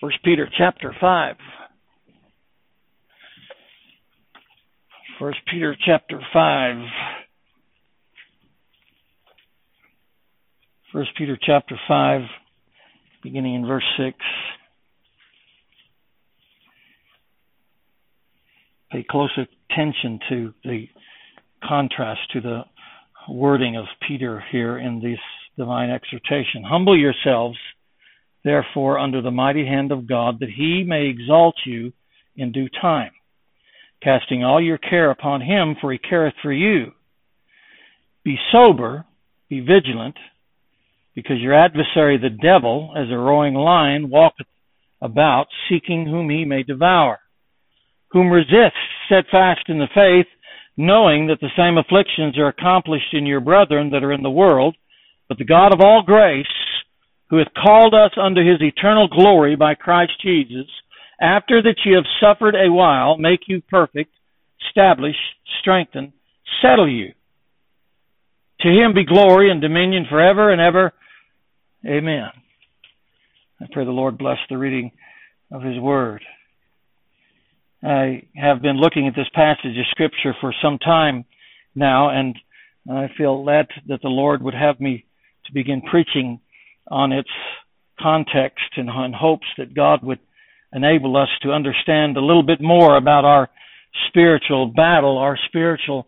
First Peter chapter five. First Peter chapter five. First Peter chapter five, beginning in verse six. Pay close attention to the contrast to the wording of Peter here in this divine exhortation. Humble yourselves therefore under the mighty hand of God, that he may exalt you in due time, casting all your care upon him, for he careth for you. Be sober, be vigilant, because your adversary the devil, as a roaring lion, walketh about, seeking whom he may devour. Whom resist, steadfast in the faith, knowing that the same afflictions are accomplished in your brethren that are in the world, but the God of all grace, who hath called us unto his eternal glory by Christ Jesus, after that ye have suffered a while, make you perfect, establish, strengthen, settle you. To him be glory and dominion forever and ever. Amen. I pray the Lord bless the reading of his word. I have been looking at this passage of scripture for some time now, and I feel led that the Lord would have me to begin preaching on its context and in hopes that God would enable us to understand a little bit more about our spiritual battle, our spiritual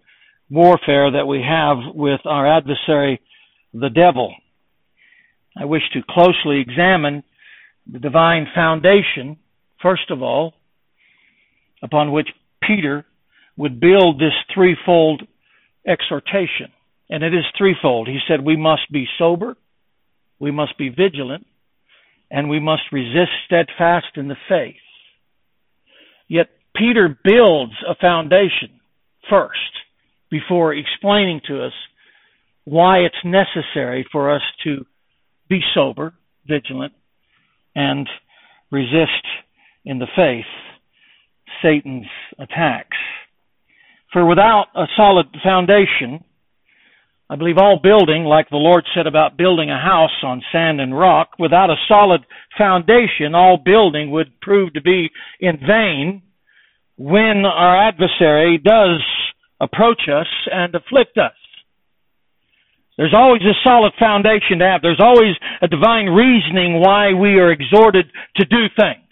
warfare that we have with our adversary, the devil. I wish to closely examine the divine foundation, first of all, upon which Peter would build this threefold exhortation. And it is threefold. He said, We must be sober, we must be vigilant, and we must resist steadfast in the faith. Yet Peter builds a foundation first before explaining to us why it's necessary for us to be sober, vigilant, and resist in the faith Satan's attacks. For without a solid foundation, I believe all building, like the Lord said about building a house on sand and rock, without a solid foundation, all building would prove to be in vain when our adversary does approach us and afflict us. There's always a solid foundation to have. There's always a divine reasoning why we are exhorted to do things.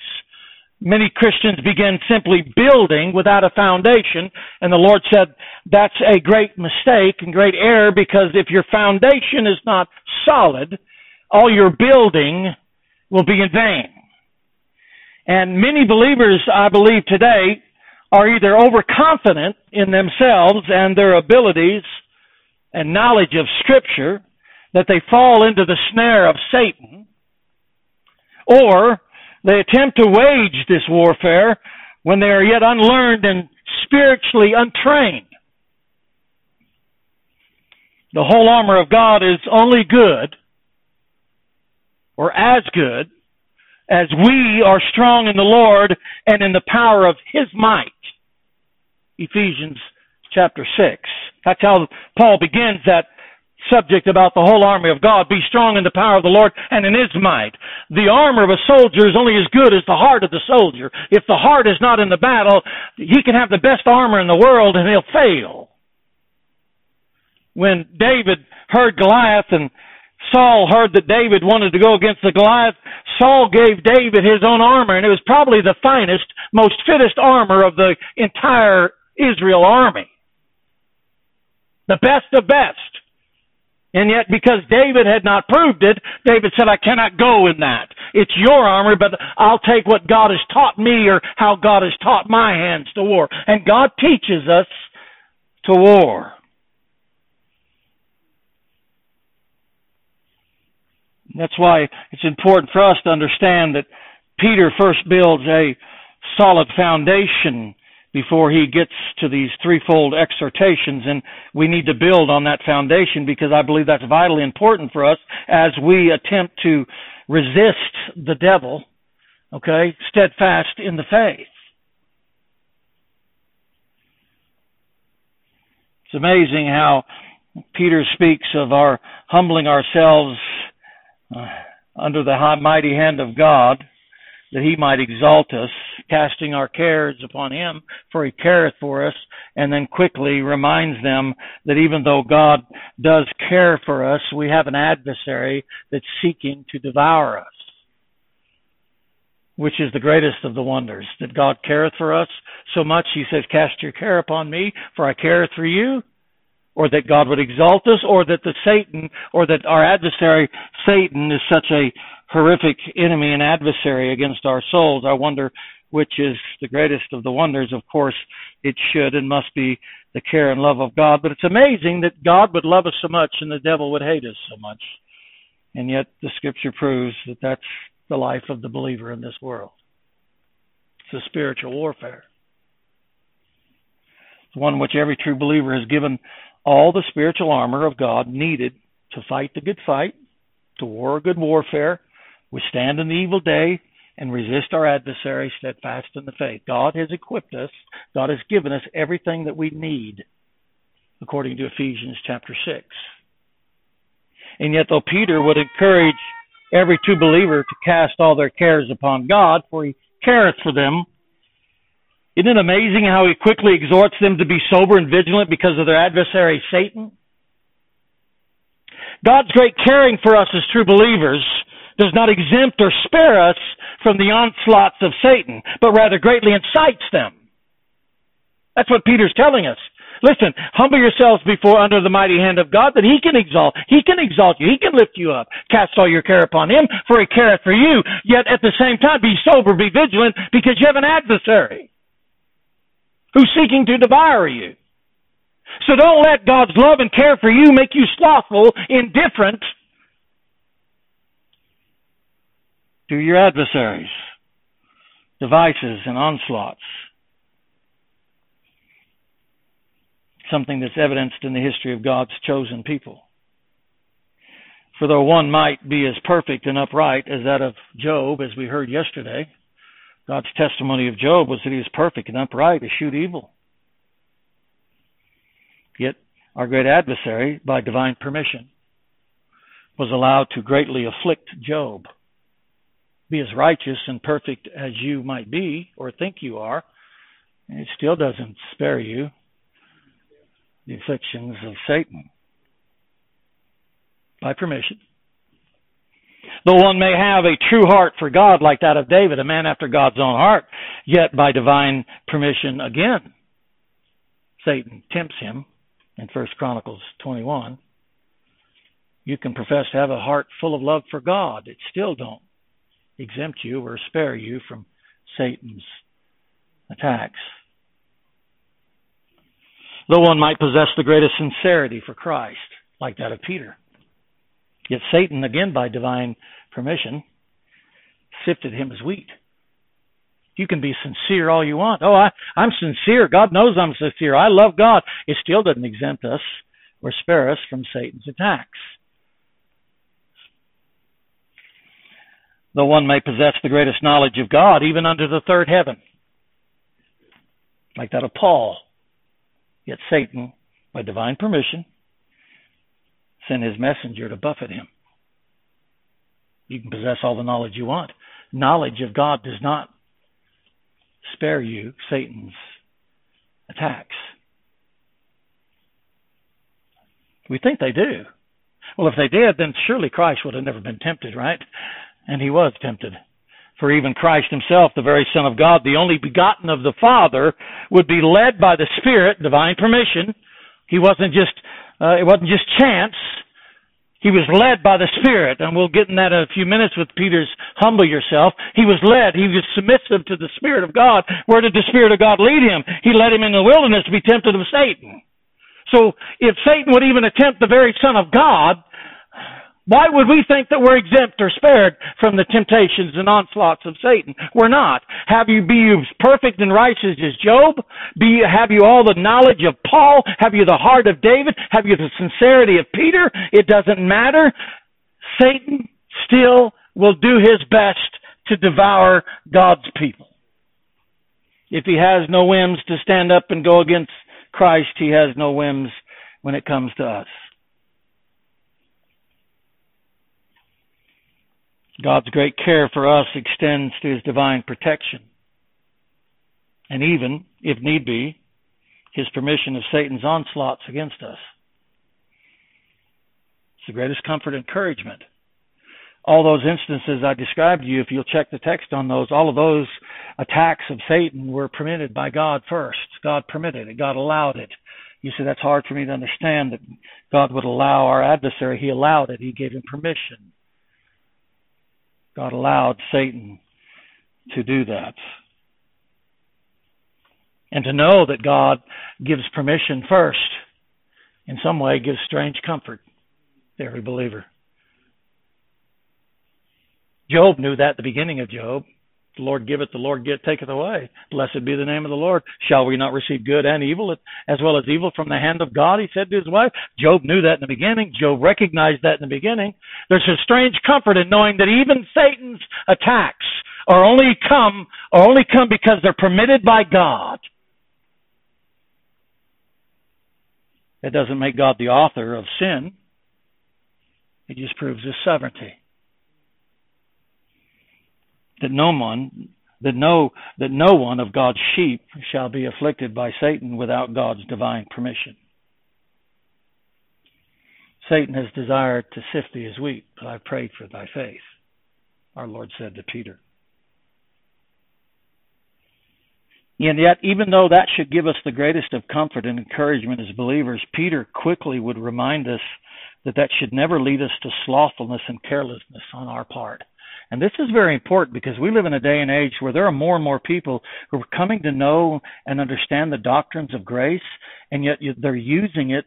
Many Christians begin simply building without a foundation, and the Lord said that's a great mistake and great error because if your foundation is not solid, all your building will be in vain. And many believers, I believe today, are either overconfident in themselves and their abilities and knowledge of Scripture that they fall into the snare of Satan, or they attempt to wage this warfare when they are yet unlearned and spiritually untrained. The whole armor of God is only good, or as good, as we are strong in the Lord and in the power of His might. Ephesians chapter 6. That's how Paul begins that subject about the whole army of God. Be strong in the power of the Lord and in His might. The armor of a soldier is only as good as the heart of the soldier. If the heart is not in the battle, he can have the best armor in the world and he'll fail. When David heard Goliath and Saul heard that David wanted to go against the Goliath, Saul gave David his own armor, and it was probably the finest, most fittest armor of the entire Israel army. The best of best. And yet, because David had not proved it, David said, I cannot go in that. It's your armor, but I'll take what God has taught me or how God has taught my hands to war. And God teaches us to war. That's why it's important for us to understand that Peter first builds a solid foundation before he gets to these threefold exhortations and we need to build on that foundation because I believe that's vitally important for us as we attempt to resist the devil, okay, steadfast in the faith. It's amazing how Peter speaks of our humbling ourselves uh, under the high, mighty hand of God that he might exalt us, casting our cares upon him, for he careth for us, and then quickly reminds them that even though God does care for us, we have an adversary that's seeking to devour us. Which is the greatest of the wonders, that God careth for us so much, he says, cast your care upon me, for I careth for you or that God would exalt us, or that the Satan, or that our adversary, Satan, is such a horrific enemy and adversary against our souls. I wonder which is the greatest of the wonders. Of course, it should and must be the care and love of God. But it's amazing that God would love us so much and the devil would hate us so much. And yet the scripture proves that that's the life of the believer in this world. It's a spiritual warfare. It's one which every true believer has given all the spiritual armor of God needed to fight the good fight, to war a good warfare, withstand in the evil day, and resist our adversary steadfast in the faith. God has equipped us, God has given us everything that we need, according to Ephesians chapter 6. And yet, though Peter would encourage every true believer to cast all their cares upon God, for he careth for them, isn't it amazing how he quickly exhorts them to be sober and vigilant because of their adversary, Satan? God's great caring for us as true believers does not exempt or spare us from the onslaughts of Satan, but rather greatly incites them. That's what Peter's telling us. Listen, humble yourselves before under the mighty hand of God that he can exalt. He can exalt you. He can lift you up. Cast all your care upon him, for he careth for you. Yet at the same time, be sober, be vigilant, because you have an adversary who's seeking to devour you. So don't let God's love and care for you make you slothful, indifferent to your adversaries, devices, and onslaughts. Something that's evidenced in the history of God's chosen people. For though one might be as perfect and upright as that of Job, as we heard yesterday, God's testimony of Job was that he was perfect and upright, eschewed evil. Yet our great adversary, by divine permission, was allowed to greatly afflict Job. Be as righteous and perfect as you might be or think you are, and it still doesn't spare you the afflictions of Satan. By permission. Though one may have a true heart for God like that of David, a man after God's own heart, yet by divine permission again, Satan tempts him in First Chronicles 21. You can profess to have a heart full of love for God. It still don't exempt you or spare you from Satan's attacks. Though one might possess the greatest sincerity for Christ, like that of Peter, Yet Satan, again by divine permission, sifted him as wheat. You can be sincere all you want. Oh, I, I'm sincere. God knows I'm sincere. I love God. It still doesn't exempt us or spare us from Satan's attacks. Though one may possess the greatest knowledge of God, even under the third heaven, like that of Paul, yet Satan, by divine permission, send his messenger to buffet him. You can possess all the knowledge you want. Knowledge of God does not spare you Satan's attacks. We think they do. Well, if they did, then surely Christ would have never been tempted, right? And he was tempted. For even Christ himself, the very Son of God, the only begotten of the Father, would be led by the Spirit, divine permission. He wasn't just, uh, it wasn't just chance. He was led by the Spirit, and we'll get in that in a few minutes with Peter's humble yourself. He was led, he was submissive to the Spirit of God. Where did the Spirit of God lead him? He led him in the wilderness to be tempted of Satan. So if Satan would even attempt the very Son of God, why would we think that we're exempt or spared from the temptations and onslaughts of Satan? We're not. Have you be you perfect and righteous as Job? Be have you all the knowledge of Paul? Have you the heart of David? Have you the sincerity of Peter? It doesn't matter. Satan still will do his best to devour God's people. If he has no whims to stand up and go against Christ, he has no whims when it comes to us. God's great care for us extends to his divine protection. And even, if need be, his permission of Satan's onslaughts against us. It's the greatest comfort and encouragement. All those instances I described to you, if you'll check the text on those, all of those attacks of Satan were permitted by God first. God permitted it. God allowed it. You say that's hard for me to understand that God would allow our adversary. He allowed it. He gave him permission. God allowed Satan to do that. And to know that God gives permission first, in some way, gives strange comfort to every believer. Job knew that at the beginning of Job. The Lord giveth, the Lord get, taketh away. Blessed be the name of the Lord. Shall we not receive good and evil as well as evil from the hand of God? He said to his wife. Job knew that in the beginning. Job recognized that in the beginning. There's a strange comfort in knowing that even Satan's attacks are only come, are only come because they're permitted by God. It doesn't make God the author of sin. It just proves his sovereignty that no one that no that no one of God's sheep shall be afflicted by Satan without God's divine permission. Satan has desired to sift thee as wheat, but I prayed for thy faith, our Lord said to Peter. And yet, even though that should give us the greatest of comfort and encouragement as believers, Peter quickly would remind us that that should never lead us to slothfulness and carelessness on our part. And this is very important because we live in a day and age where there are more and more people who are coming to know and understand the doctrines of grace, and yet they're using it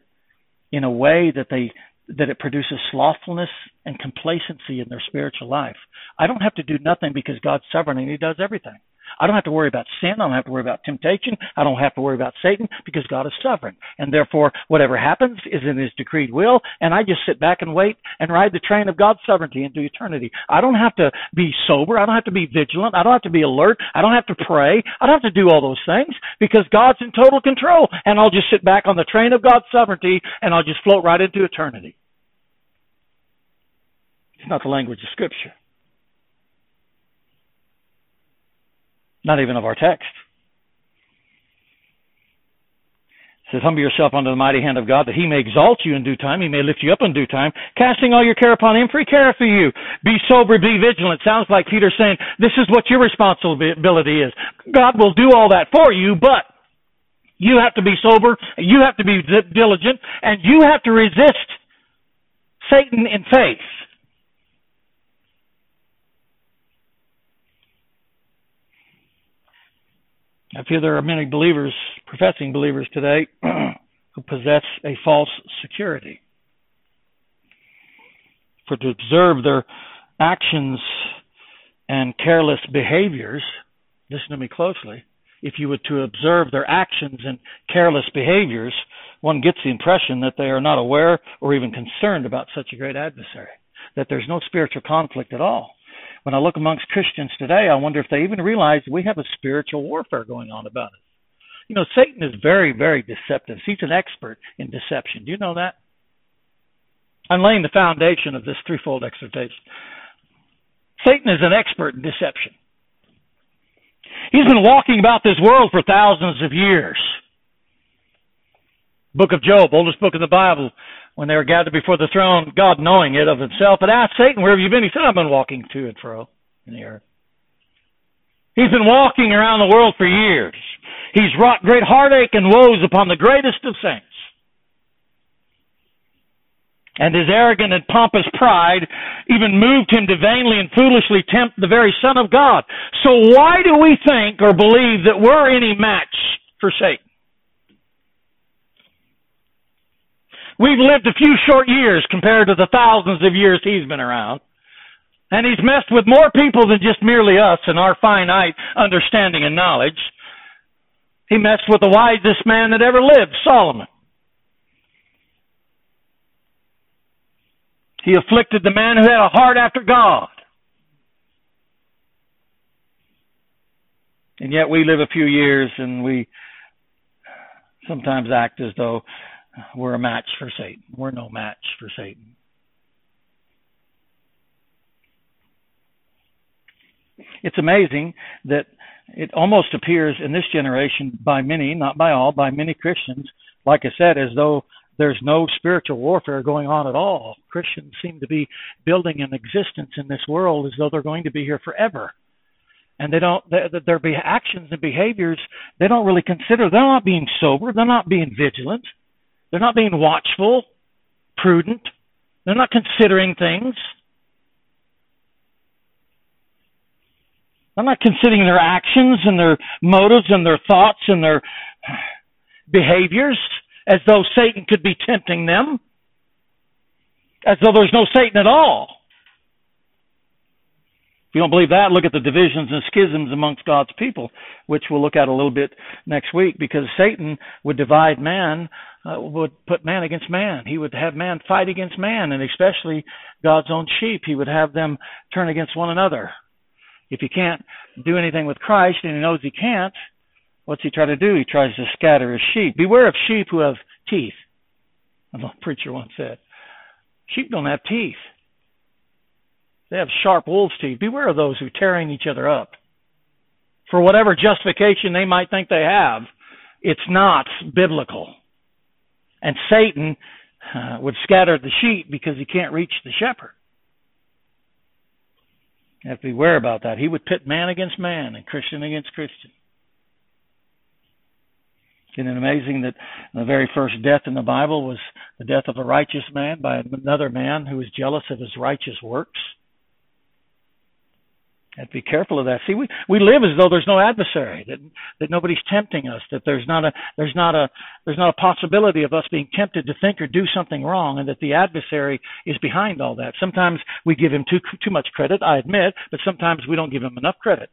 in a way that they that it produces slothfulness and complacency in their spiritual life. I don't have to do nothing because God's sovereign and He does everything. I don't have to worry about sin. I don't have to worry about temptation. I don't have to worry about Satan because God is sovereign. And therefore, whatever happens is in His decreed will. And I just sit back and wait and ride the train of God's sovereignty into eternity. I don't have to be sober. I don't have to be vigilant. I don't have to be alert. I don't have to pray. I don't have to do all those things because God's in total control. And I'll just sit back on the train of God's sovereignty and I'll just float right into eternity. It's not the language of Scripture. Not even of our text. It says, Humble yourself under the mighty hand of God, that he may exalt you in due time, he may lift you up in due time, casting all your care upon him, for he careth for you. Be sober, be vigilant. Sounds like Peter saying, This is what your responsibility is. God will do all that for you, but you have to be sober, you have to be diligent, and you have to resist Satan in faith. I feel there are many believers, professing believers today, who possess a false security. For to observe their actions and careless behaviors, listen to me closely, if you were to observe their actions and careless behaviors, one gets the impression that they are not aware or even concerned about such a great adversary, that there's no spiritual conflict at all when I look amongst Christians today, I wonder if they even realize we have a spiritual warfare going on about it. You know, Satan is very, very deceptive. He's an expert in deception. Do you know that? I'm laying the foundation of this threefold exhortation. Satan is an expert in deception. He's been walking about this world for thousands of years. Book of Job, oldest book in the Bible, when they were gathered before the throne, God knowing it of himself, but asked Satan, where have you been? He said, I've been walking to and fro in the earth. He's been walking around the world for years. He's wrought great heartache and woes upon the greatest of saints. And his arrogant and pompous pride even moved him to vainly and foolishly tempt the very Son of God. So why do we think or believe that we're any match for Satan? We've lived a few short years compared to the thousands of years he's been around. And he's messed with more people than just merely us and our finite understanding and knowledge. He messed with the wisest man that ever lived, Solomon. He afflicted the man who had a heart after God. And yet we live a few years and we sometimes act as though we're a match for Satan. We're no match for Satan. It's amazing that it almost appears in this generation by many, not by all, by many Christians, like I said, as though there's no spiritual warfare going on at all. Christians seem to be building an existence in this world as though they're going to be here forever. And they don't, their, their actions and behaviors, they don't really consider, they're not being sober, they're not being vigilant, they're not being watchful, prudent, they're not considering things. They're not considering their actions and their motives and their thoughts and their behaviors as though Satan could be tempting them, as though there's no Satan at all. If you don't believe that, look at the divisions and schisms amongst God's people, which we'll look at a little bit next week, because Satan would divide man, uh, would put man against man. He would have man fight against man, and especially God's own sheep. He would have them turn against one another. If he can't do anything with Christ, and he knows he can't, What's he try to do? He tries to scatter his sheep. Beware of sheep who have teeth. A preacher once said. Sheep don't have teeth. They have sharp wolves' teeth. Beware of those who tearing each other up. For whatever justification they might think they have, it's not biblical. And Satan uh, would scatter the sheep because he can't reach the shepherd. You have to beware about that. He would pit man against man and Christian against Christian. Isn't it amazing that the very first death in the Bible was the death of a righteous man by another man who was jealous of his righteous works? To be careful of that. See, we, we live as though there's no adversary, that that nobody's tempting us, that there's not a there's not a there's not a possibility of us being tempted to think or do something wrong, and that the adversary is behind all that. Sometimes we give him too too much credit, I admit, but sometimes we don't give him enough credit.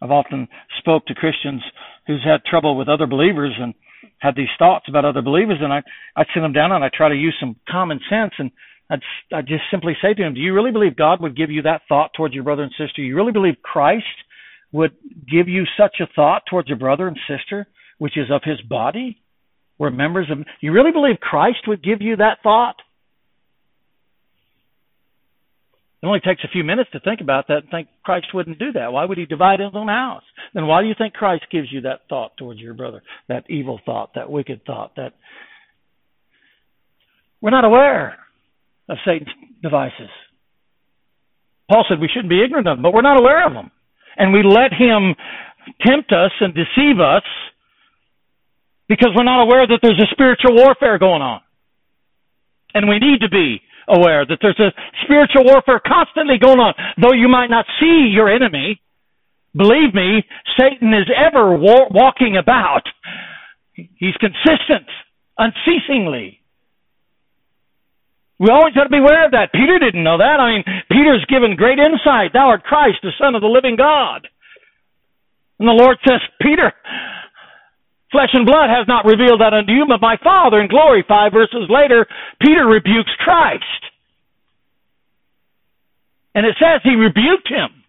I've often spoke to Christians who's had trouble with other believers and had these thoughts about other believers, and I I'd sit them down and I try to use some common sense, and I'd I'd just simply say to them, Do you really believe God would give you that thought towards your brother and sister? You really believe Christ would give you such a thought towards your brother and sister, which is of His body? We're members of. You really believe Christ would give you that thought? It only takes a few minutes to think about that and think Christ wouldn't do that. Why would he divide his own house? Then why do you think Christ gives you that thought towards your brother? That evil thought, that wicked thought, that we're not aware of Satan's devices. Paul said we shouldn't be ignorant of them, but we're not aware of them. And we let him tempt us and deceive us because we're not aware that there's a spiritual warfare going on. And we need to be aware that there's a spiritual warfare constantly going on. Though you might not see your enemy, believe me, Satan is ever wa- walking about. He's consistent, unceasingly. We always have to be aware of that. Peter didn't know that. I mean, Peter's given great insight. Thou art Christ, the Son of the living God. And the Lord says, Peter, Flesh and blood has not revealed that unto you, but my Father in glory. Five verses later, Peter rebukes Christ. And it says he rebuked him.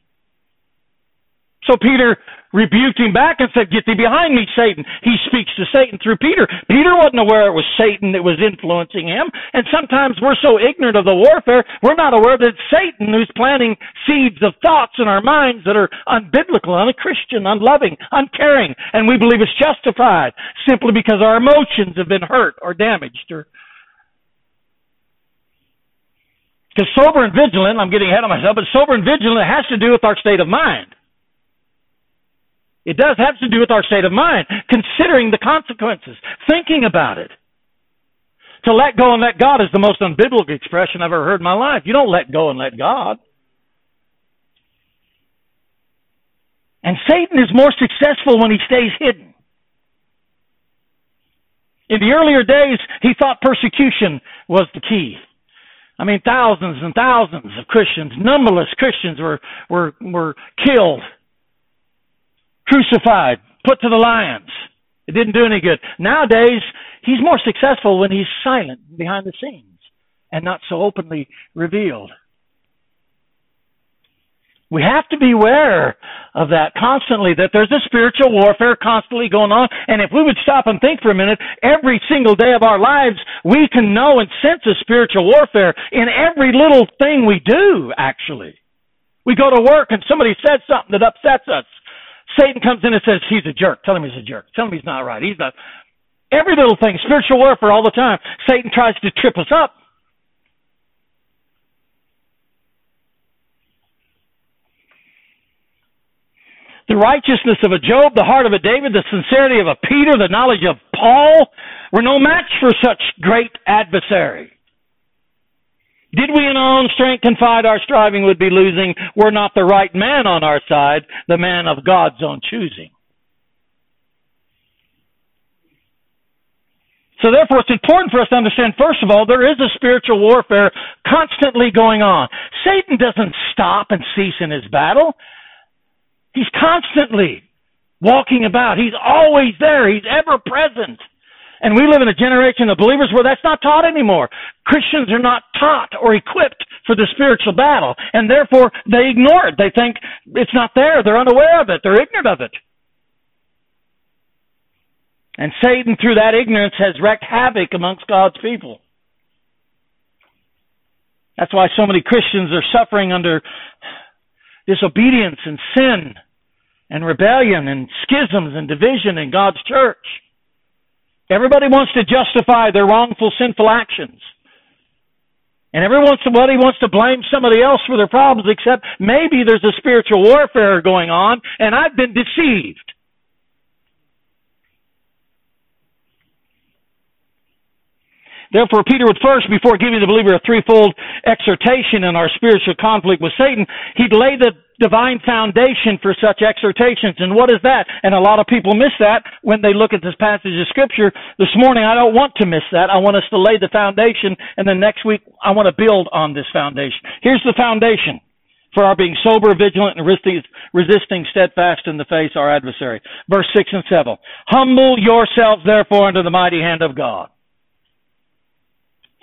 So Peter rebuked him back and said, Get thee behind me, Satan. He speaks to Satan through Peter. Peter wasn't aware it was Satan that was influencing him. And sometimes we're so ignorant of the warfare, we're not aware that it's Satan who's planting seeds of thoughts in our minds that are unbiblical, unchristian, unloving, uncaring. And we believe it's justified simply because our emotions have been hurt or damaged or because sober and vigilant, I'm getting ahead of myself, but sober and vigilant has to do with our state of mind. It does have to do with our state of mind, considering the consequences, thinking about it. To let go and let God is the most unbiblical expression I've ever heard in my life. You don't let go and let God. And Satan is more successful when he stays hidden. In the earlier days, he thought persecution was the key. I mean, thousands and thousands of Christians, numberless Christians were, were, were killed crucified, put to the lions. It didn't do any good. Nowadays, he's more successful when he's silent behind the scenes and not so openly revealed. We have to beware of that constantly, that there's a spiritual warfare constantly going on. And if we would stop and think for a minute, every single day of our lives, we can know and sense a spiritual warfare in every little thing we do, actually. We go to work and somebody says something that upsets us. Satan comes in and says, he's a jerk. Tell him he's a jerk. Tell him he's not right. He's not. Every little thing, spiritual warfare all the time. Satan tries to trip us up. the righteousness of a Job, the heart of a David, the sincerity of a Peter, the knowledge of Paul were no match for such great adversary. Did we in our own strength confide our striving would be losing were not the right man on our side, the man of God's own choosing. So therefore it's important for us to understand, first of all, there is a spiritual warfare constantly going on. Satan doesn't stop and cease in his battle. He's constantly walking about. He's always there. He's ever present. And we live in a generation of believers where that's not taught anymore. Christians are not taught or equipped for the spiritual battle, and therefore they ignore it. They think it's not there. They're unaware of it. They're ignorant of it. And Satan, through that ignorance, has wreaked havoc amongst God's people. That's why so many Christians are suffering under disobedience and sin and rebellion and schisms and division in God's church. Everybody wants to justify their wrongful, sinful actions. And everybody wants to blame somebody else for their problems except maybe there's a spiritual warfare going on and I've been deceived. Therefore, Peter would first, before giving the believer a threefold exhortation in our spiritual conflict with Satan, he'd lay the divine foundation for such exhortations. And what is that? And a lot of people miss that when they look at this passage of scripture. This morning, I don't want to miss that. I want us to lay the foundation, and then next week, I want to build on this foundation. Here's the foundation for our being sober, vigilant, and resisting steadfast in the face our adversary. Verse 6 and 7. Humble yourselves therefore under the mighty hand of God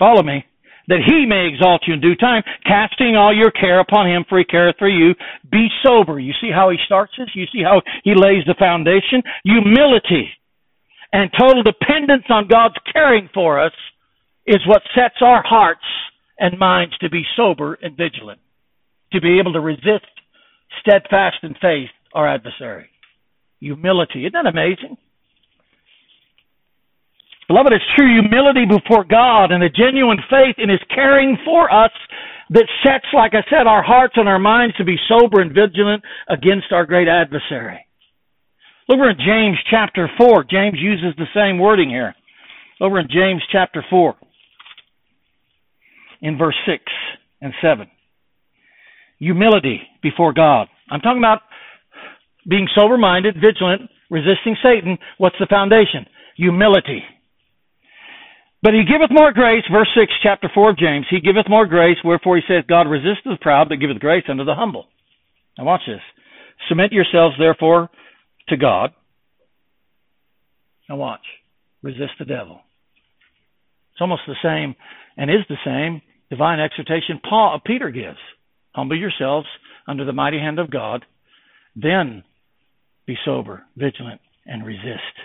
Follow me. That he may exalt you in due time, casting all your care upon him, for he careth for you. Be sober. You see how he starts this? You see how he lays the foundation? Humility and total dependence on God's caring for us is what sets our hearts and minds to be sober and vigilant, to be able to resist steadfast in faith our adversary. Humility. Isn't that amazing? Beloved, it's true humility before God and a genuine faith in His caring for us that sets, like I said, our hearts and our minds to be sober and vigilant against our great adversary. Over in James chapter 4, James uses the same wording here. Over in James chapter 4, in verse 6 and 7. Humility before God. I'm talking about being sober minded, vigilant, resisting Satan. What's the foundation? Humility. But he giveth more grace, verse 6, chapter 4 of James, he giveth more grace, wherefore he saith, God resisteth the proud, but giveth grace unto the humble. Now watch this. Submit yourselves, therefore, to God. Now watch. Resist the devil. It's almost the same, and is the same, divine exhortation Paul, uh, Peter gives. Humble yourselves under the mighty hand of God, then be sober, vigilant, and resist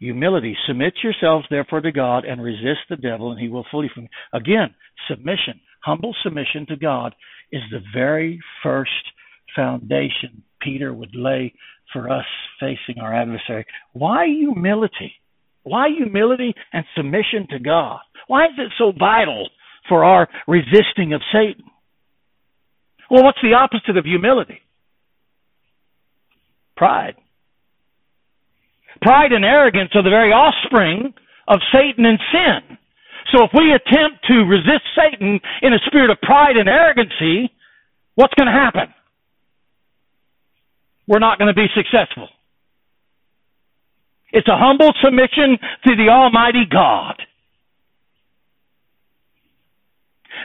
Humility. Submit yourselves therefore to God and resist the devil and he will flee from you. Again, submission. Humble submission to God is the very first foundation Peter would lay for us facing our adversary. Why humility? Why humility and submission to God? Why is it so vital for our resisting of Satan? Well, what's the opposite of humility? Pride. Pride and arrogance are the very offspring of Satan and sin. So if we attempt to resist Satan in a spirit of pride and arrogancy, what's going to happen? We're not going to be successful. It's a humble submission to the Almighty God.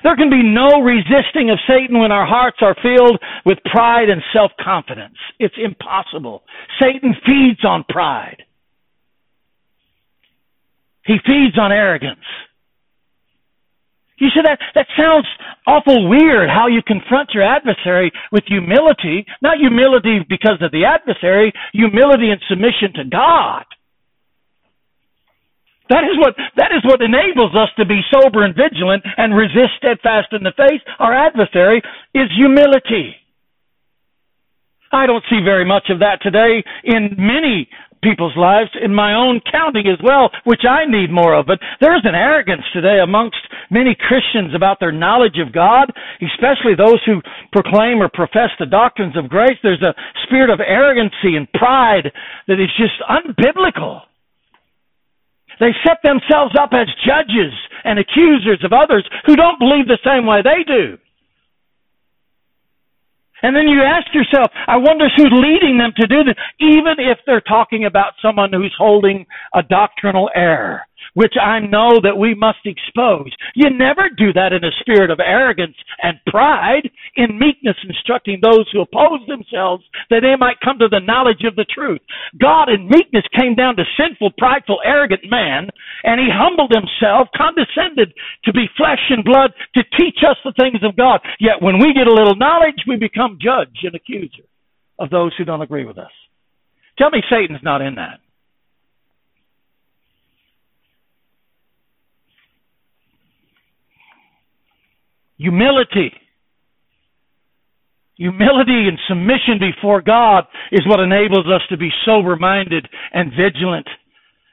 There can be no resisting of Satan when our hearts are filled with pride and self-confidence. It's impossible. Satan feeds on pride. He feeds on arrogance. You said that that sounds awful weird how you confront your adversary with humility, not humility because of the adversary, humility and submission to God. That is what that is what enables us to be sober and vigilant and resist steadfast in the face. Our adversary is humility. I don't see very much of that today in many people's lives, in my own county as well, which I need more of. But there's an arrogance today amongst many Christians about their knowledge of God, especially those who proclaim or profess the doctrines of grace. There's a spirit of arrogancy and pride that is just unbiblical. They set themselves up as judges and accusers of others who don't believe the same way they do. And then you ask yourself, I wonder who's leading them to do this, even if they're talking about someone who's holding a doctrinal error which I know that we must expose. You never do that in a spirit of arrogance and pride, in meekness instructing those who oppose themselves that they might come to the knowledge of the truth. God in meekness came down to sinful, prideful, arrogant man, and he humbled himself, condescended to be flesh and blood to teach us the things of God. Yet when we get a little knowledge, we become judge and accuser of those who don't agree with us. Tell me Satan's not in that. Humility. Humility and submission before God is what enables us to be sober minded and vigilant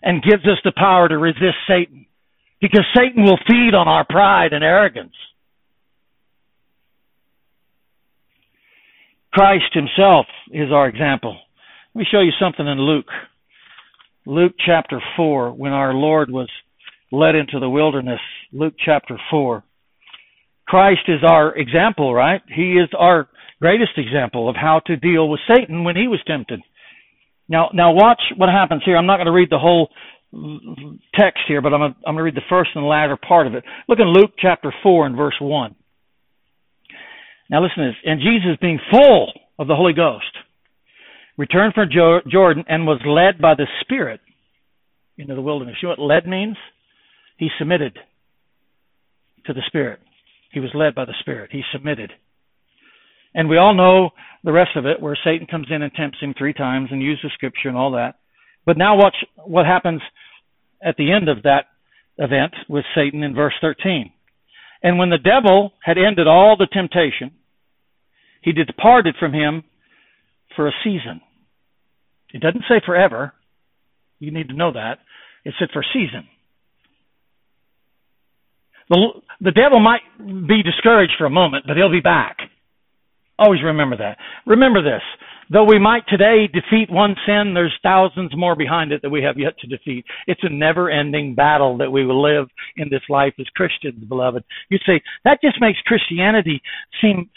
and gives us the power to resist Satan. Because Satan will feed on our pride and arrogance. Christ himself is our example. Let me show you something in Luke. Luke chapter 4, when our Lord was led into the wilderness. Luke chapter 4. Christ is our example, right? He is our greatest example of how to deal with Satan when he was tempted. Now, now watch what happens here. I'm not going to read the whole text here, but I'm going, to, I'm going to read the first and latter part of it. Look in Luke chapter 4 and verse 1. Now listen to this. And Jesus being full of the Holy Ghost returned from Jordan and was led by the Spirit into the wilderness. You know what led means? He submitted to the Spirit. He was led by the Spirit. He submitted. And we all know the rest of it, where Satan comes in and tempts him three times and uses scripture and all that. But now watch what happens at the end of that event with Satan in verse 13. And when the devil had ended all the temptation, he departed from him for a season. It doesn't say forever. You need to know that. It said for season. The, the devil might be discouraged for a moment, but he'll be back. Always remember that. Remember this. Though we might today defeat one sin, there's thousands more behind it that we have yet to defeat. It's a never ending battle that we will live in this life as Christians, beloved. You say, that just makes Christianity seem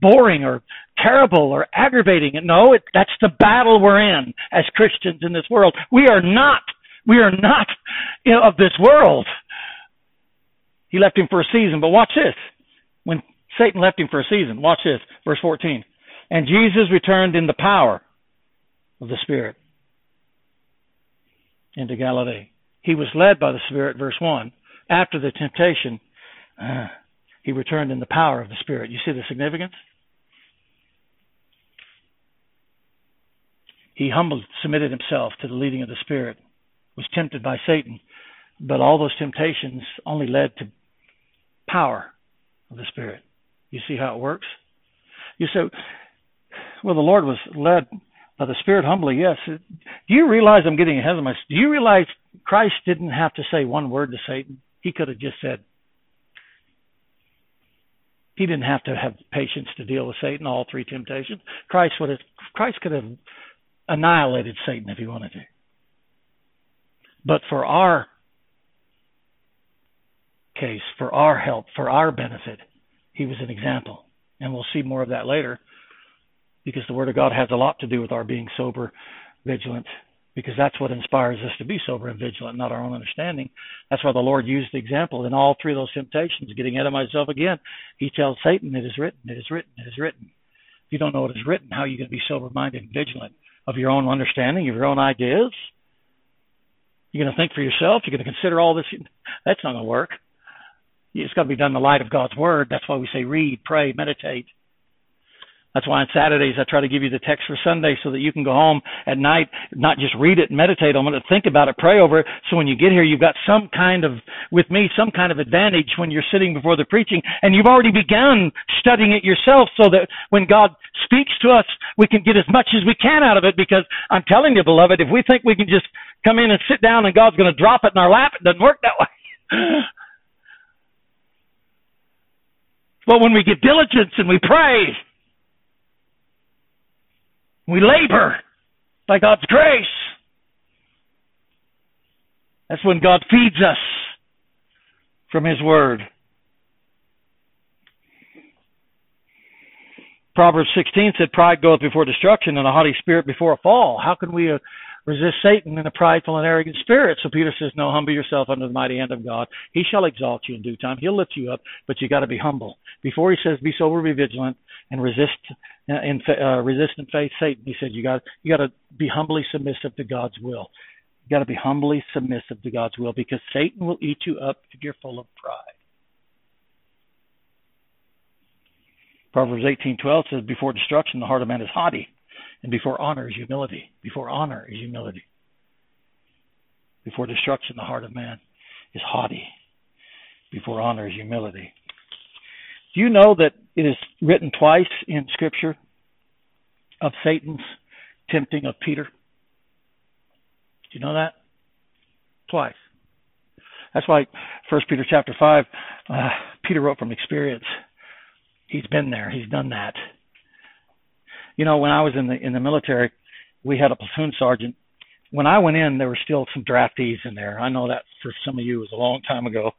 boring or terrible or aggravating. No, it, that's the battle we're in as Christians in this world. We are not, we are not you know, of this world. He left him for a season. But watch this. When Satan left him for a season, watch this, verse 14. And Jesus returned in the power of the Spirit into Galilee. He was led by the Spirit, verse 1. After the temptation, uh, he returned in the power of the Spirit. You see the significance? He humbled, submitted himself to the leading of the Spirit, was tempted by Satan, but all those temptations only led to power of the Spirit. You see how it works? You say, well, the Lord was led by the Spirit humbly. Yes. Do you realize I'm getting ahead of myself? Do you realize Christ didn't have to say one word to Satan? He could have just said, he didn't have to have patience to deal with Satan, all three temptations. Christ would have, Christ could have annihilated Satan if he wanted to. But for our case for our help, for our benefit. He was an example. And we'll see more of that later because the Word of God has a lot to do with our being sober, vigilant, because that's what inspires us to be sober and vigilant, not our own understanding. That's why the Lord used the example in all three of those temptations. Getting ahead of myself again, He tells Satan, It is written, it is written, it is written. If you don't know what is written, how are you going to be sober minded and vigilant of your own understanding, of your own ideas? You're going to think for yourself, you're going to consider all this. That's not going to work. It's got to be done in the light of God's word. That's why we say read, pray, meditate. That's why on Saturdays I try to give you the text for Sunday so that you can go home at night, not just read it and meditate on it, think about it, pray over it. So when you get here, you've got some kind of, with me, some kind of advantage when you're sitting before the preaching and you've already begun studying it yourself so that when God speaks to us, we can get as much as we can out of it because I'm telling you, beloved, if we think we can just come in and sit down and God's going to drop it in our lap, it doesn't work that way. But when we get diligence and we pray, we labor by God's grace. That's when God feeds us from His Word. Proverbs 16 said, Pride goeth before destruction and a haughty spirit before a fall. How can we uh, resist Satan in a prideful and arrogant spirit? So Peter says, No, humble yourself under the mighty hand of God. He shall exalt you in due time. He'll lift you up, but you got to be humble. Before he says, Be sober, be vigilant, and resist in uh, resist and face Satan. He said you got you got to be humbly submissive to God's will. You got to be humbly submissive to God's will because Satan will eat you up if you're full of pride. Proverbs 18:12 says, "Before destruction, the heart of man is haughty, and before honor is humility. Before honor is humility. Before destruction, the heart of man is haughty. Before honor is humility." Do you know that it is written twice in Scripture of Satan's tempting of Peter? Do you know that? Twice. That's why First Peter chapter five, uh, Peter wrote from experience. He's been there. He's done that. You know, when I was in the in the military, we had a platoon sergeant. When I went in, there were still some draftees in there. I know that for some of you was a long time ago,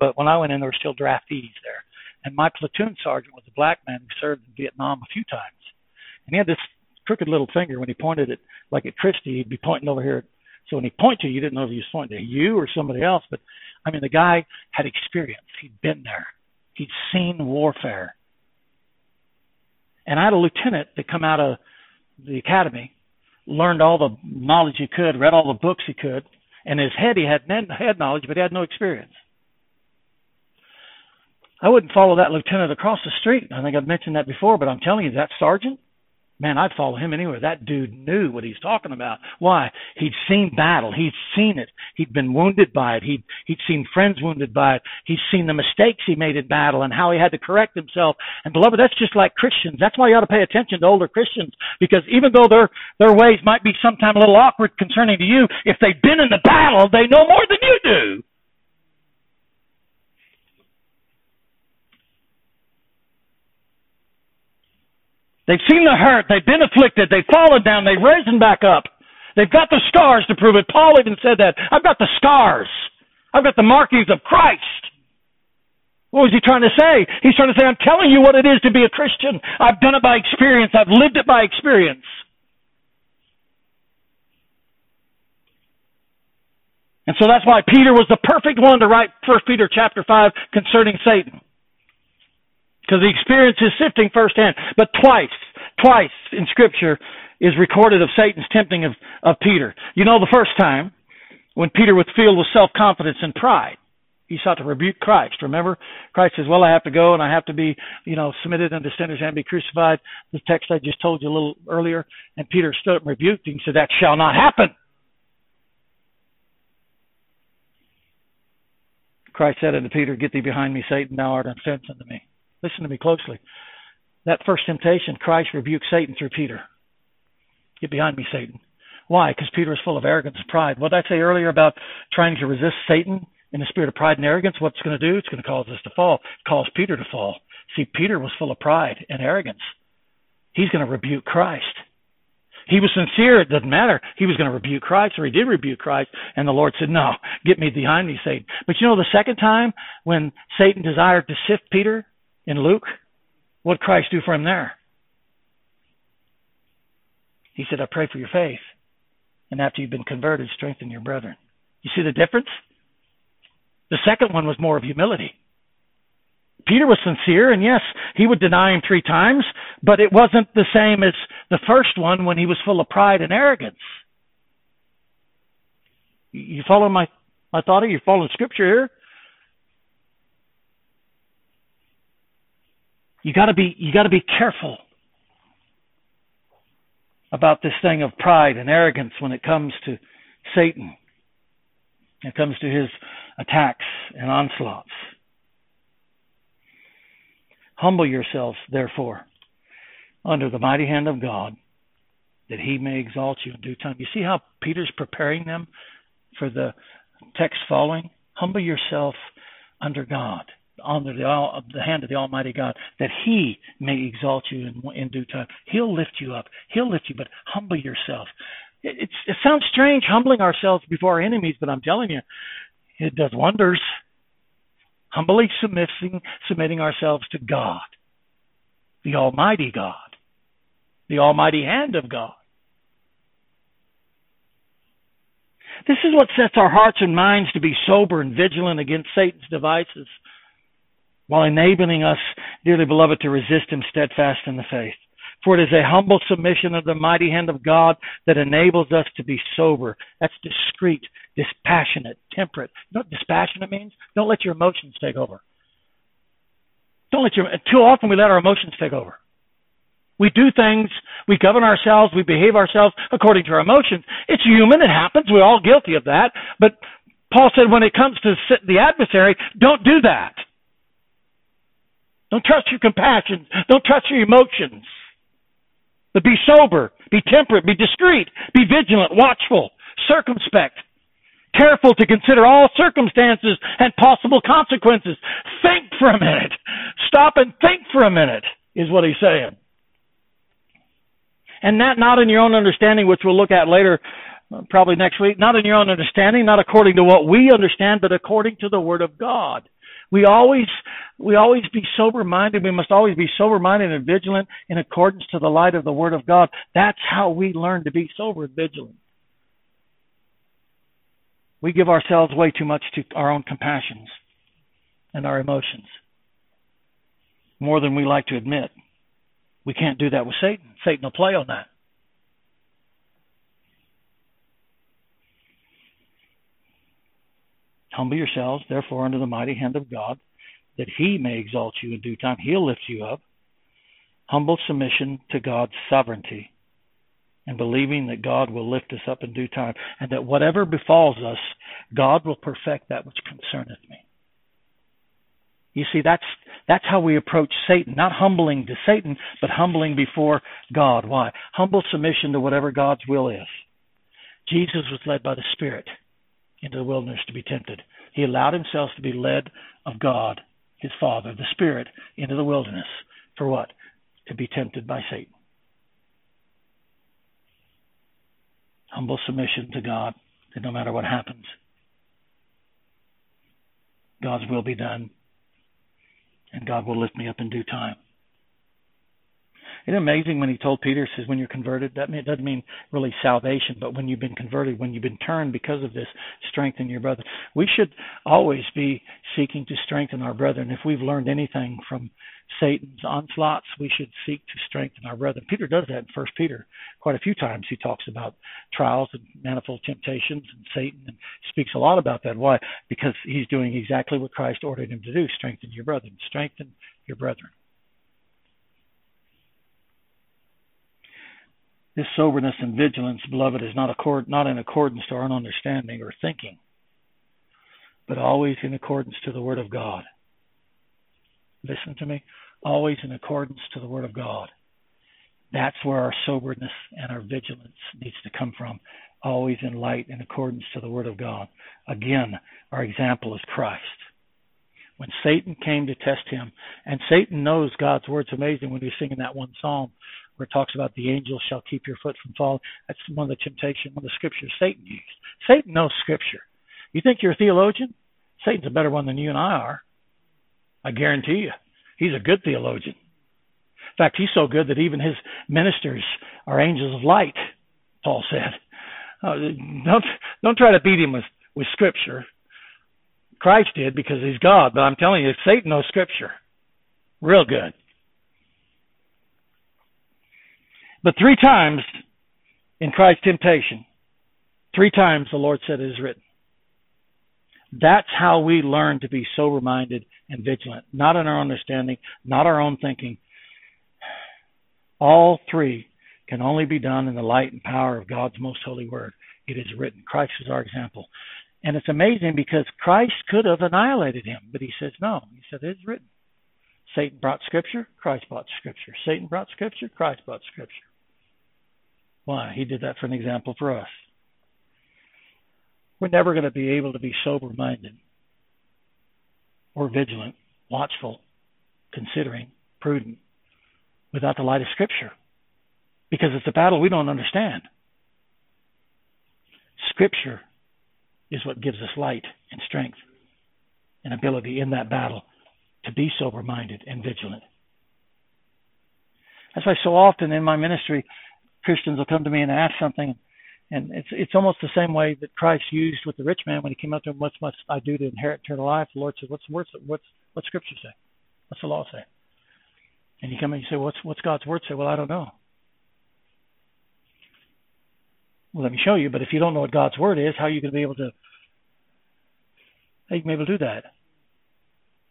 but when I went in, there were still draftees there. And my platoon sergeant was a black man who served in Vietnam a few times. And he had this crooked little finger when he pointed it, like at Christy, he'd be pointing over here. So when he pointed to you, you didn't know if he was pointing to you or somebody else. But I mean, the guy had experience. He'd been there. He'd seen warfare. And I had a lieutenant that come out of the academy, learned all the knowledge he could, read all the books he could. and his head, he had head knowledge, but he had no experience. I wouldn't follow that lieutenant across the street. I think I've mentioned that before, but I'm telling you, that sergeant, man, I'd follow him anywhere. That dude knew what he's talking about. Why? He'd seen battle. He'd seen it. He'd been wounded by it. He'd he'd seen friends wounded by it. He'd seen the mistakes he made in battle and how he had to correct himself. And beloved, that's just like Christians. That's why you ought to pay attention to older Christians because even though their their ways might be sometimes a little awkward concerning to you, if they've been in the battle, they know more than you do. They've seen the hurt. They've been afflicted. They've fallen down. They've risen back up. They've got the scars to prove it. Paul even said that. I've got the scars. I've got the markings of Christ. What was he trying to say? He's trying to say, I'm telling you what it is to be a Christian. I've done it by experience. I've lived it by experience. And so that's why Peter was the perfect one to write 1 Peter chapter 5 concerning Satan because the experience is sifting firsthand. But twice, twice in Scripture is recorded of Satan's tempting of, of Peter. You know, the first time when Peter was filled with self confidence and pride. He sought to rebuke Christ. Remember, Christ says, "Well, I have to go, and I have to be, you know, submitted unto sinners and be crucified." The text I just told you a little earlier, and Peter stood up and rebuked him. He said, "That shall not happen." Christ said unto Peter, Get thee behind me, Satan, thou art an offense unto me. Listen to me closely. That first temptation, Christ rebuked Satan through Peter. Get behind me, Satan. Why? Because Peter is full of arrogance and pride. What did I say earlier about trying to resist Satan in the spirit of pride and arrogance? What's going to do? It's going to cause us to fall. It caused Peter to fall. See, Peter was full of pride and arrogance. He's going to rebuke Christ. He was sincere. It doesn't matter. He was going to rebuke Christ, or he did rebuke Christ, and the Lord said, "No, get me behind me, Satan." But you know, the second time when Satan desired to sift Peter, in Luke, what Christ do for him there? He said, I pray for your faith. And after you've been converted, strengthen your brethren. You see the difference? The second one was more of humility. Peter was sincere, and yes, he would deny him three times, but it wasn't the same as the first one when he was full of pride and arrogance. You follow my, my thought here? You follow scripture here? You got to be you got to be careful about this thing of pride and arrogance when it comes to Satan. When It comes to his attacks and onslaughts. Humble yourselves, therefore, under the mighty hand of God, that he may exalt you in due time. You see how Peter's preparing them for the text following? Humble yourself under God, under the, the hand of the Almighty God, that He may exalt you in, in due time. He'll lift you up. He'll lift you, but humble yourself. It, it sounds strange humbling ourselves before our enemies, but I'm telling you, it does wonders. Humbly submitting, submitting ourselves to God, the Almighty God, the Almighty hand of God. This is what sets our hearts and minds to be sober and vigilant against Satan's devices, while enabling us, dearly beloved, to resist him steadfast in the faith. For it is a humble submission of the mighty hand of God that enables us to be sober. That's discreet, dispassionate, temperate. You know what dispassionate means? Don't let your emotions take over. Don't let your, too often we let our emotions take over. We do things, we govern ourselves, we behave ourselves according to our emotions. It's human, it happens, we're all guilty of that. But Paul said when it comes to the adversary, don't do that. Don't trust your compassion. Don't trust your emotions. But be sober, be temperate, be discreet, be vigilant, watchful, circumspect, careful to consider all circumstances and possible consequences. Think for a minute. Stop and think for a minute, is what he's saying. And that not in your own understanding, which we'll look at later, uh, probably next week, not in your own understanding, not according to what we understand, but according to the Word of God. We always, we always be sober minded. We must always be sober minded and vigilant in accordance to the light of the Word of God. That's how we learn to be sober and vigilant. We give ourselves way too much to our own compassions and our emotions, more than we like to admit. We can't do that with Satan. Satan will play on that. Humble yourselves, therefore, under the mighty hand of God, that he may exalt you in due time. He'll lift you up. Humble submission to God's sovereignty and believing that God will lift us up in due time and that whatever befalls us, God will perfect that which concerneth me. You see, that's that's how we approach Satan, not humbling to Satan, but humbling before God. Why? Humble submission to whatever God's will is. Jesus was led by the Spirit into the wilderness to be tempted. He allowed himself to be led of God, his Father, the Spirit, into the wilderness. For what? To be tempted by Satan. Humble submission to God that no matter what happens, God's will be done and God will lift me up in due time. Isn't it amazing when he told Peter, says, when you're converted, that mean, doesn't mean really salvation, but when you've been converted, when you've been turned because of this, strengthen your brother. We should always be seeking to strengthen our brethren. If we've learned anything from Satan's onslaughts, we should seek to strengthen our brethren. Peter does that in First Peter quite a few times. He talks about trials and manifold temptations and Satan and speaks a lot about that. Why? Because he's doing exactly what Christ ordered him to do: strengthen your brethren, strengthen your brethren. This soberness and vigilance, beloved, is not, accord, not in accordance to our own understanding or thinking, but always in accordance to the Word of God. Listen to me. Always in accordance to the Word of God. That's where our soberness and our vigilance needs to come from. Always in light in accordance to the Word of God. Again, our example is Christ. When Satan came to test him, and Satan knows God's word's amazing when he's singing that one psalm where it talks about the angels shall keep your foot from falling. That's one of the temptation, one of the scriptures Satan used. Satan knows scripture. You think you're a theologian? Satan's a better one than you and I are. I guarantee you. He's a good theologian. In fact, he's so good that even his ministers are angels of light, Paul said. Uh, don't don't try to beat him with, with scripture. Christ did because he's God, but I'm telling you, Satan knows scripture. Real good. But three times in Christ's temptation, three times the Lord said it is written. That's how we learn to be sober minded and vigilant, not in our understanding, not our own thinking. All three can only be done in the light and power of God's most holy word. It is written. Christ is our example. And it's amazing because Christ could have annihilated him, but he says no. He said it is written. Satan brought scripture, Christ brought scripture. Satan brought scripture, Christ brought scripture. Why? He did that for an example for us. We're never going to be able to be sober minded or vigilant, watchful, considering, prudent without the light of Scripture because it's a battle we don't understand. Scripture is what gives us light and strength and ability in that battle to be sober minded and vigilant. That's why so often in my ministry, Christians will come to me and ask something, and it's it's almost the same way that Christ used with the rich man when he came up to him, "What must I do to inherit eternal life?" The Lord said, "What's the word? What's what's Scripture say? What's the law say?" And you come and you say, "What's what's God's word say?" Well, I don't know. Well, let me show you. But if you don't know what God's word is, how are you going to be able to? How you going to be able to do that?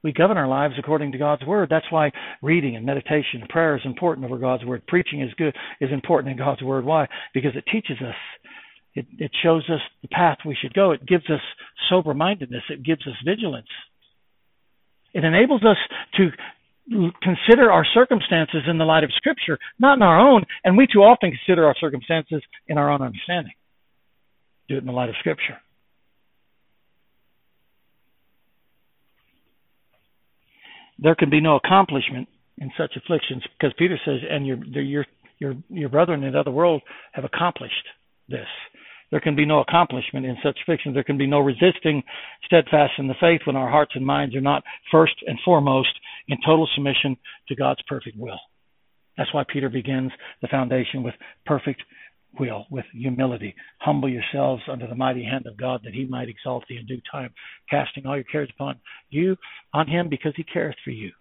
We govern our lives according to God's word. That's why reading and meditation and prayer is important over God's word. Preaching is good is important in God's word. Why? Because it teaches us. It, it shows us the path we should go. It gives us sober mindedness. It gives us vigilance. It enables us to consider our circumstances in the light of Scripture, not in our own. And we too often consider our circumstances in our own understanding. Do it in the light of Scripture. There can be no accomplishment in such afflictions because Peter says, and your your your your brethren in the other world have accomplished this. There can be no accomplishment in such afflictions. There can be no resisting steadfast in the faith when our hearts and minds are not first and foremost in total submission to God's perfect will. That's why Peter begins the foundation with perfect will, with humility. Humble yourselves under the mighty hand of God that he might exalt thee in due time, casting all your cares upon you, on him because he careth for you.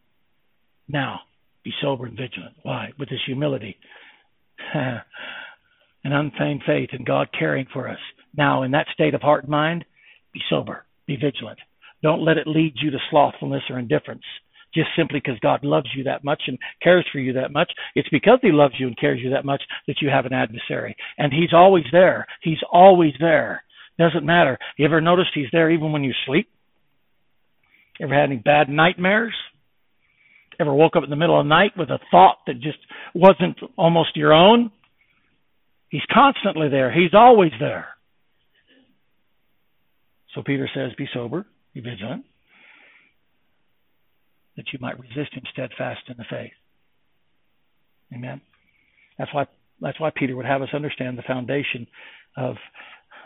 Now, be sober and vigilant. Why? With this humility. and unfeigned faith in God caring for us. Now, in that state of heart and mind, be sober, be vigilant. Don't let it lead you to slothfulness or indifference just simply because God loves you that much and cares for you that much. It's because He loves you and cares you that much that you have an adversary. And He's always there. He's always there. Doesn't matter. You ever noticed He's there even when you sleep? Ever had any bad nightmares? Ever woke up in the middle of the night with a thought that just wasn't almost your own? He's constantly there. He's always there. So Peter says, Be sober, be vigilant, that you might resist him steadfast in the faith. Amen. That's why that's why Peter would have us understand the foundation of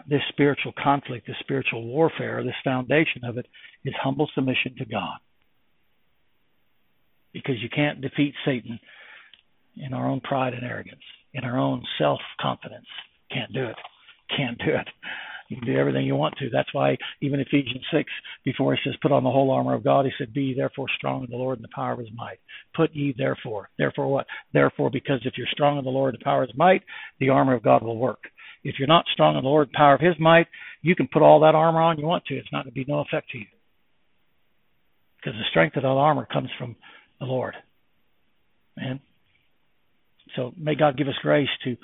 this spiritual conflict, this spiritual warfare, this foundation of it is humble submission to God. Because you can't defeat Satan in our own pride and arrogance, in our own self confidence. Can't do it. Can't do it. You can do everything you want to. That's why even Ephesians 6, before he says, put on the whole armor of God, he said, be therefore strong in the Lord and the power of his might. Put ye therefore. Therefore what? Therefore, because if you're strong in the Lord and the power of his might, the armor of God will work. If you're not strong in the Lord and power of his might, you can put all that armor on you want to. It's not going to be no effect to you. Because the strength of that armor comes from the Lord. Man. So may God give us grace to,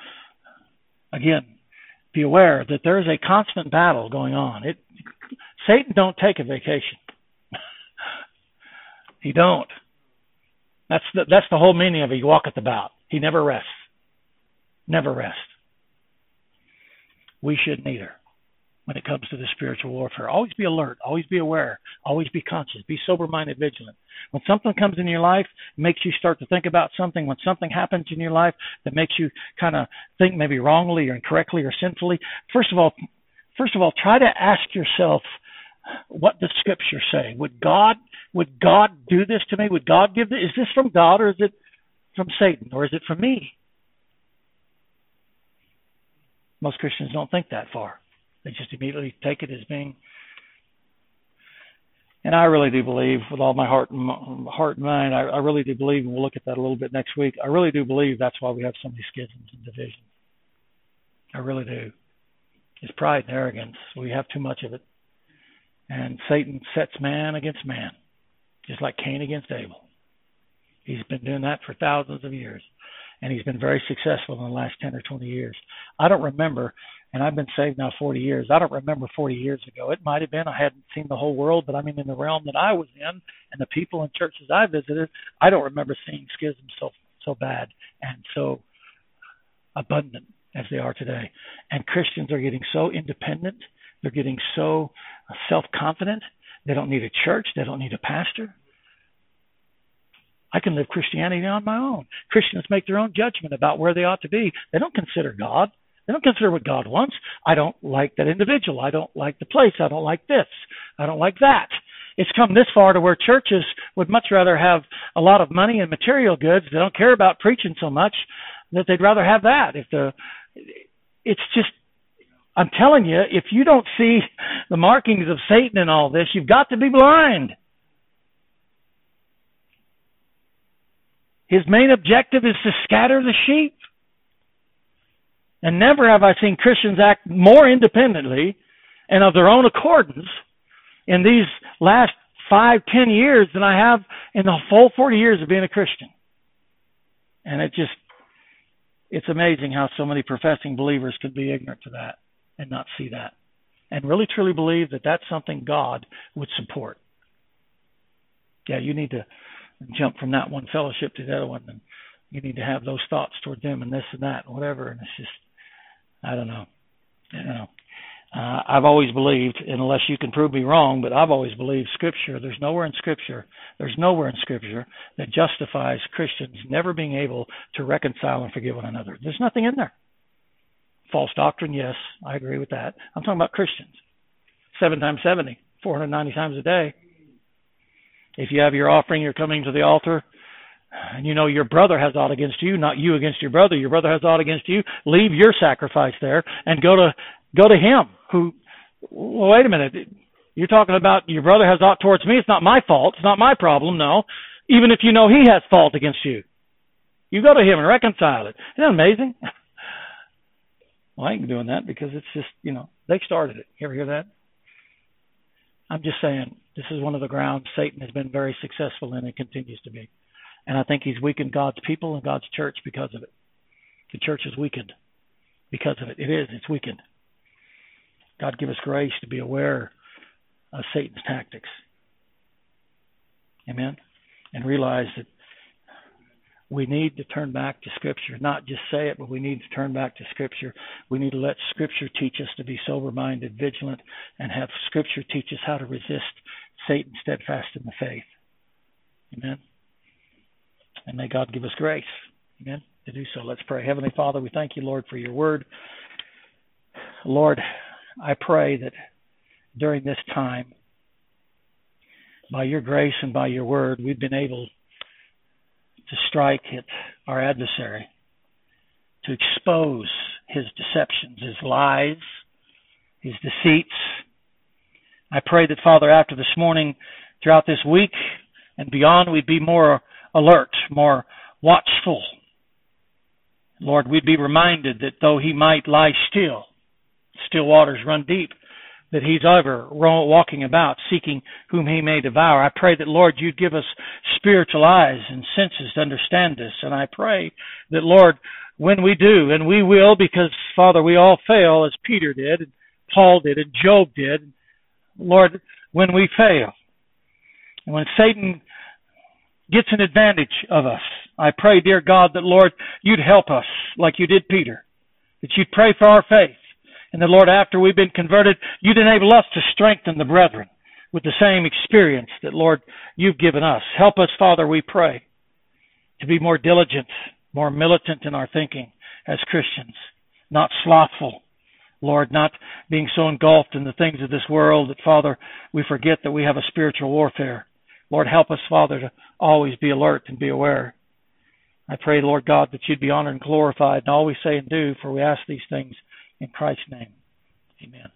again, be aware that there is a constant battle going on. It Satan don't take a vacation. he don't. That's the that's the whole meaning of he walketh about. He never rests. Never rests. We shouldn't either when it comes to the spiritual warfare. Always be alert, always be aware, always be conscious, be sober minded, vigilant. When something comes in your life, makes you start to think about something, when something happens in your life that makes you kind of think maybe wrongly or incorrectly or sinfully, first of all, first of all, try to ask yourself, what does scripture say? Would God would God do this to me? Would God give this? Is this from God or is it from Satan or is it from me? Most Christians don't think that far. They just immediately take it as being. And I really do believe, with all my heart and heart and mind, I, I really do believe, and we'll look at that a little bit next week. I really do believe that's why we have so many schisms and divisions. I really do. It's pride and arrogance. We have too much of it. And Satan sets man against man, just like Cain against Abel. He's been doing that for thousands of years, and he's been very successful in the last 10 or 20 years. I don't remember, and I've been saved now 40 years. I don't remember 40 years ago. It might have been I hadn't seen the whole world, but I mean in the realm that I was in and the people and churches I visited, I don't remember seeing schisms so so bad and so abundant as they are today. And Christians are getting so independent, they're getting so self-confident. They don't need a church, they don't need a pastor. I can live Christianity on my own. Christians make their own judgment about where they ought to be. They don't consider God. They don't consider what God wants. I don't like that individual. I don't like the place. I don't like this. I don't like that. It's come this far to where churches would much rather have a lot of money and material goods. They don't care about preaching so much that they'd rather have that. If the, it's just, I'm telling you, if you don't see the markings of Satan in all this, you've got to be blind. His main objective is to scatter the sheep. And never have I seen Christians act more independently and of their own accordance in these last five, ten years than I have in the full 40 years of being a Christian. And it just, it's amazing how so many professing believers could be ignorant to that and not see that and really truly believe that that's something God would support. Yeah, you need to jump from that one fellowship to the other one, and you need to have those thoughts toward them and this and that and whatever. And it's just, I don't know, you know. Uh, I've always believed, unless you can prove me wrong, but I've always believed Scripture. There's nowhere in Scripture, there's nowhere in Scripture that justifies Christians never being able to reconcile and forgive one another. There's nothing in there. False doctrine, yes, I agree with that. I'm talking about Christians. Seven times 70, 490 times a day. If you have your offering, you're coming to the altar, and you know your brother has aught against you, not you against your brother. Your brother has aught against you. Leave your sacrifice there and go to go to him. Who? Well, wait a minute. You're talking about your brother has aught towards me. It's not my fault. It's not my problem. No. Even if you know he has fault against you, you go to him and reconcile it. Isn't that amazing? Well, I ain't doing that because it's just you know they started it. You ever hear that? I'm just saying this is one of the grounds Satan has been very successful in and continues to be. And I think he's weakened God's people and God's church because of it. The church is weakened because of it. It is, it's weakened. God give us grace to be aware of Satan's tactics. Amen. And realize that we need to turn back to Scripture. Not just say it, but we need to turn back to Scripture. We need to let Scripture teach us to be sober minded, vigilant, and have Scripture teach us how to resist Satan steadfast in the faith. Amen. And may God give us grace. Amen. To do so. Let's pray. Heavenly Father, we thank you, Lord, for your word. Lord, I pray that during this time, by your grace and by your word, we've been able to strike at our adversary, to expose his deceptions, his lies, his deceits. I pray that, Father, after this morning, throughout this week and beyond, we'd be more alert, more watchful. Lord, we'd be reminded that though he might lie still, still waters run deep, that he's ever walking about seeking whom he may devour. I pray that, Lord, you'd give us spiritual eyes and senses to understand this. And I pray that, Lord, when we do, and we will, because, Father, we all fail as Peter did, and Paul did, and Job did, Lord, when we fail, and when Satan gets an advantage of us, I pray, dear God, that, Lord, you'd help us like you did Peter, that you'd pray for our faith, and the Lord, after we've been converted, you'd enable us to strengthen the brethren with the same experience that, Lord, you've given us. Help us, Father, we pray, to be more diligent, more militant in our thinking as Christians, not slothful. Lord, not being so engulfed in the things of this world that, Father, we forget that we have a spiritual warfare. Lord, help us, Father, to always be alert and be aware. I pray, Lord God, that you'd be honored and glorified in all we say and do, for we ask these things in Christ's name, amen.